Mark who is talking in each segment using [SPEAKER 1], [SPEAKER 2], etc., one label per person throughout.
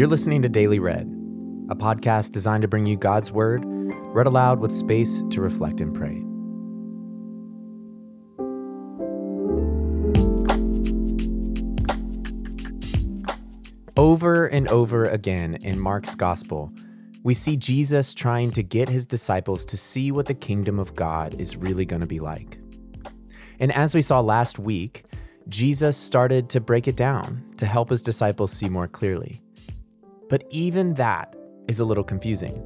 [SPEAKER 1] You're listening to Daily Read, a podcast designed to bring you God's Word, read aloud with space to reflect and pray. Over and over again in Mark's Gospel, we see Jesus trying to get his disciples to see what the kingdom of God is really going to be like. And as we saw last week, Jesus started to break it down to help his disciples see more clearly. But even that is a little confusing.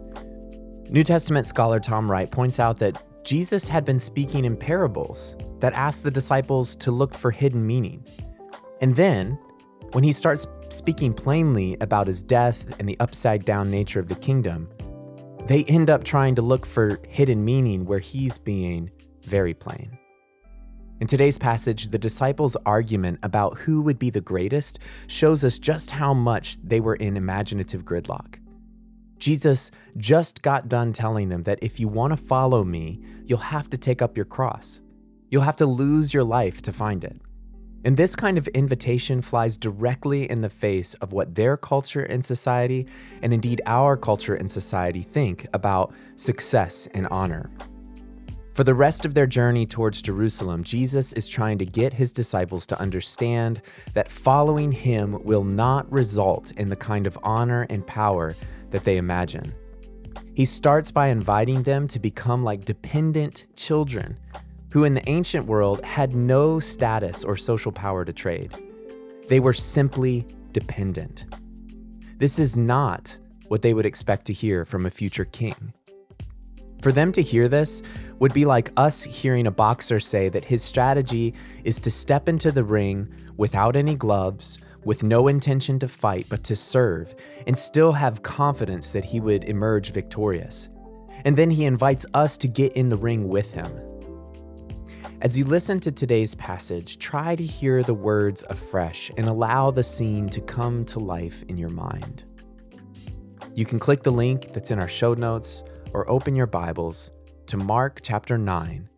[SPEAKER 1] New Testament scholar Tom Wright points out that Jesus had been speaking in parables that asked the disciples to look for hidden meaning. And then, when he starts speaking plainly about his death and the upside down nature of the kingdom, they end up trying to look for hidden meaning where he's being very plain. In today's passage, the disciples' argument about who would be the greatest shows us just how much they were in imaginative gridlock. Jesus just got done telling them that if you want to follow me, you'll have to take up your cross. You'll have to lose your life to find it. And this kind of invitation flies directly in the face of what their culture and society, and indeed our culture and society, think about success and honor. For the rest of their journey towards Jerusalem, Jesus is trying to get his disciples to understand that following him will not result in the kind of honor and power that they imagine. He starts by inviting them to become like dependent children who, in the ancient world, had no status or social power to trade. They were simply dependent. This is not what they would expect to hear from a future king. For them to hear this would be like us hearing a boxer say that his strategy is to step into the ring without any gloves, with no intention to fight but to serve, and still have confidence that he would emerge victorious. And then he invites us to get in the ring with him. As you listen to today's passage, try to hear the words afresh and allow the scene to come to life in your mind. You can click the link that's in our show notes or open your Bibles to Mark chapter 9,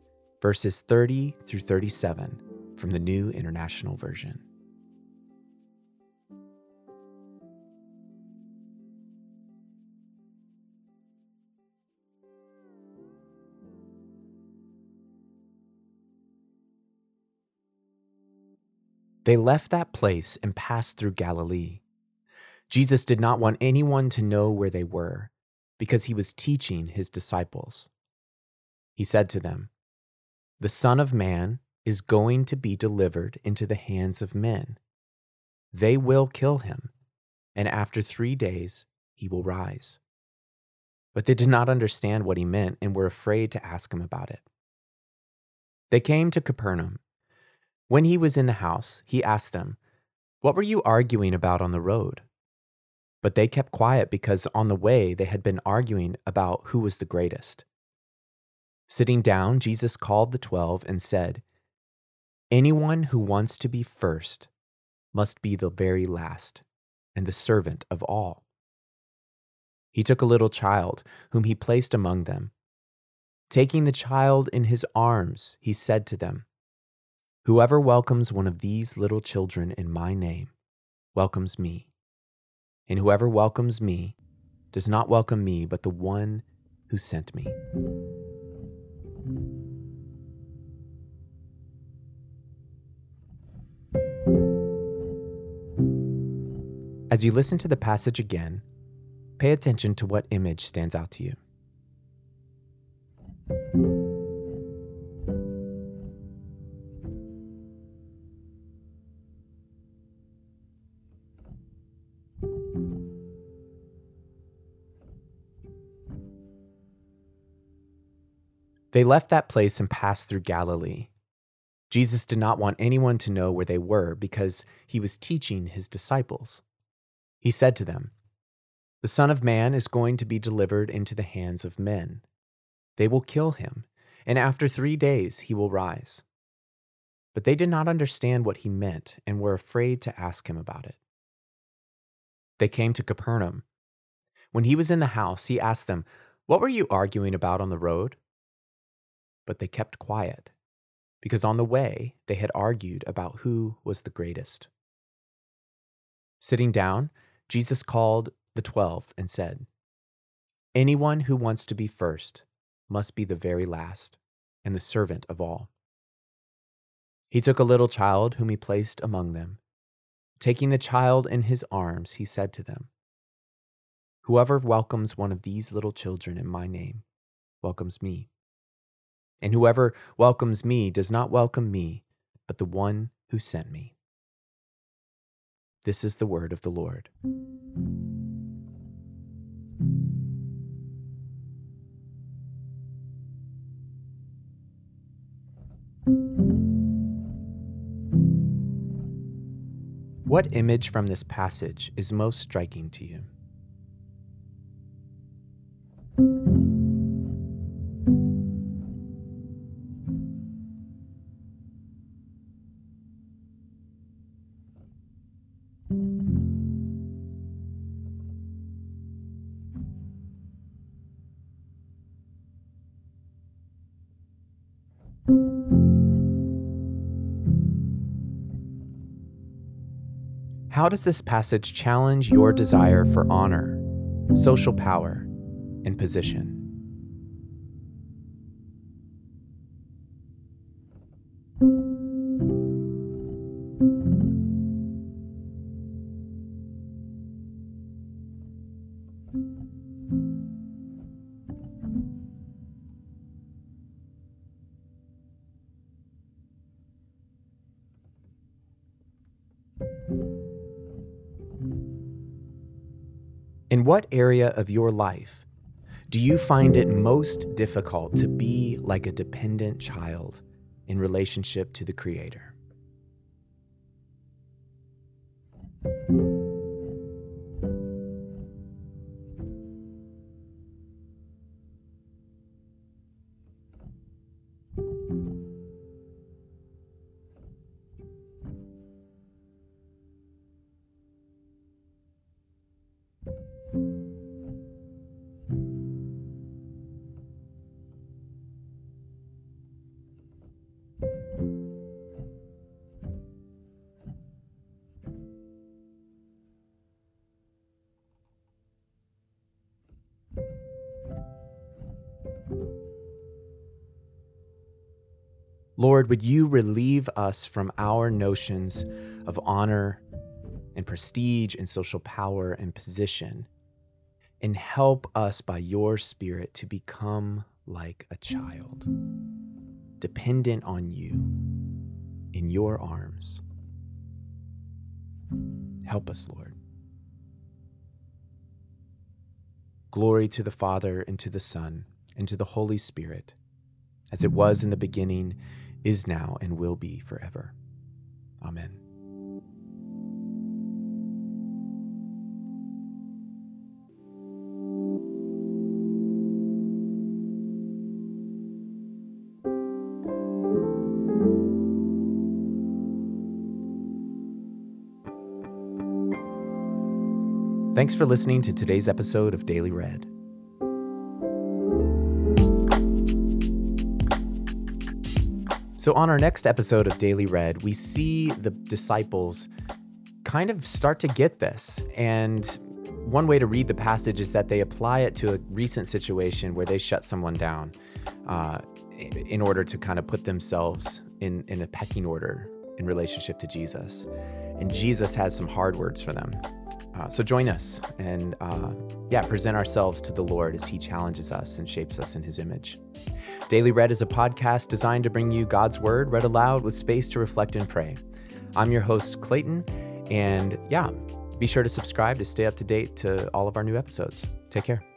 [SPEAKER 1] verses 30 through 37 from the New International Version. They left that place and passed through Galilee. Jesus did not want anyone to know where they were because he was teaching his disciples. He said to them, The Son of Man is going to be delivered into the hands of men. They will kill him, and after three days he will rise. But they did not understand what he meant and were afraid to ask him about it. They came to Capernaum. When he was in the house, he asked them, What were you arguing about on the road? But they kept quiet because on the way they had been arguing about who was the greatest. Sitting down, Jesus called the twelve and said, Anyone who wants to be first must be the very last and the servant of all. He took a little child, whom he placed among them. Taking the child in his arms, he said to them, Whoever welcomes one of these little children in my name welcomes me and whoever welcomes me does not welcome me, but the one who sent me. As you listen to the passage again, pay attention to what image stands out to you. They left that place and passed through Galilee. Jesus did not want anyone to know where they were because he was teaching his disciples. He said to them, The Son of Man is going to be delivered into the hands of men. They will kill him, and after three days he will rise. But they did not understand what he meant and were afraid to ask him about it. They came to Capernaum. When he was in the house, he asked them, What were you arguing about on the road? But they kept quiet, because on the way they had argued about who was the greatest. Sitting down, Jesus called the twelve and said, Anyone who wants to be first must be the very last and the servant of all. He took a little child whom he placed among them. Taking the child in his arms, he said to them, Whoever welcomes one of these little children in my name welcomes me. And whoever welcomes me does not welcome me, but the one who sent me. This is the word of the Lord. What image from this passage is most striking to you? How does this passage challenge your desire for honor, social power, and position? In what area of your life do you find it most difficult to be like a dependent child in relationship to the Creator? Lord, would you relieve us from our notions of honor and prestige and social power and position and help us by your Spirit to become like a child, dependent on you in your arms. Help us, Lord. Glory to the Father, and to the Son, and to the Holy Spirit, as it was in the beginning is now, and will be forever. Amen. Thanks for listening to today's episode of Daily Read. So, on our next episode of Daily Read, we see the disciples kind of start to get this. And one way to read the passage is that they apply it to a recent situation where they shut someone down uh, in order to kind of put themselves in, in a pecking order in relationship to Jesus. And Jesus has some hard words for them. Uh, so join us and, uh, yeah, present ourselves to the Lord as He challenges us and shapes us in His image. Daily Read is a podcast designed to bring you God's Word read aloud with space to reflect and pray. I'm your host, Clayton, and yeah, be sure to subscribe to stay up to date to all of our new episodes. Take care.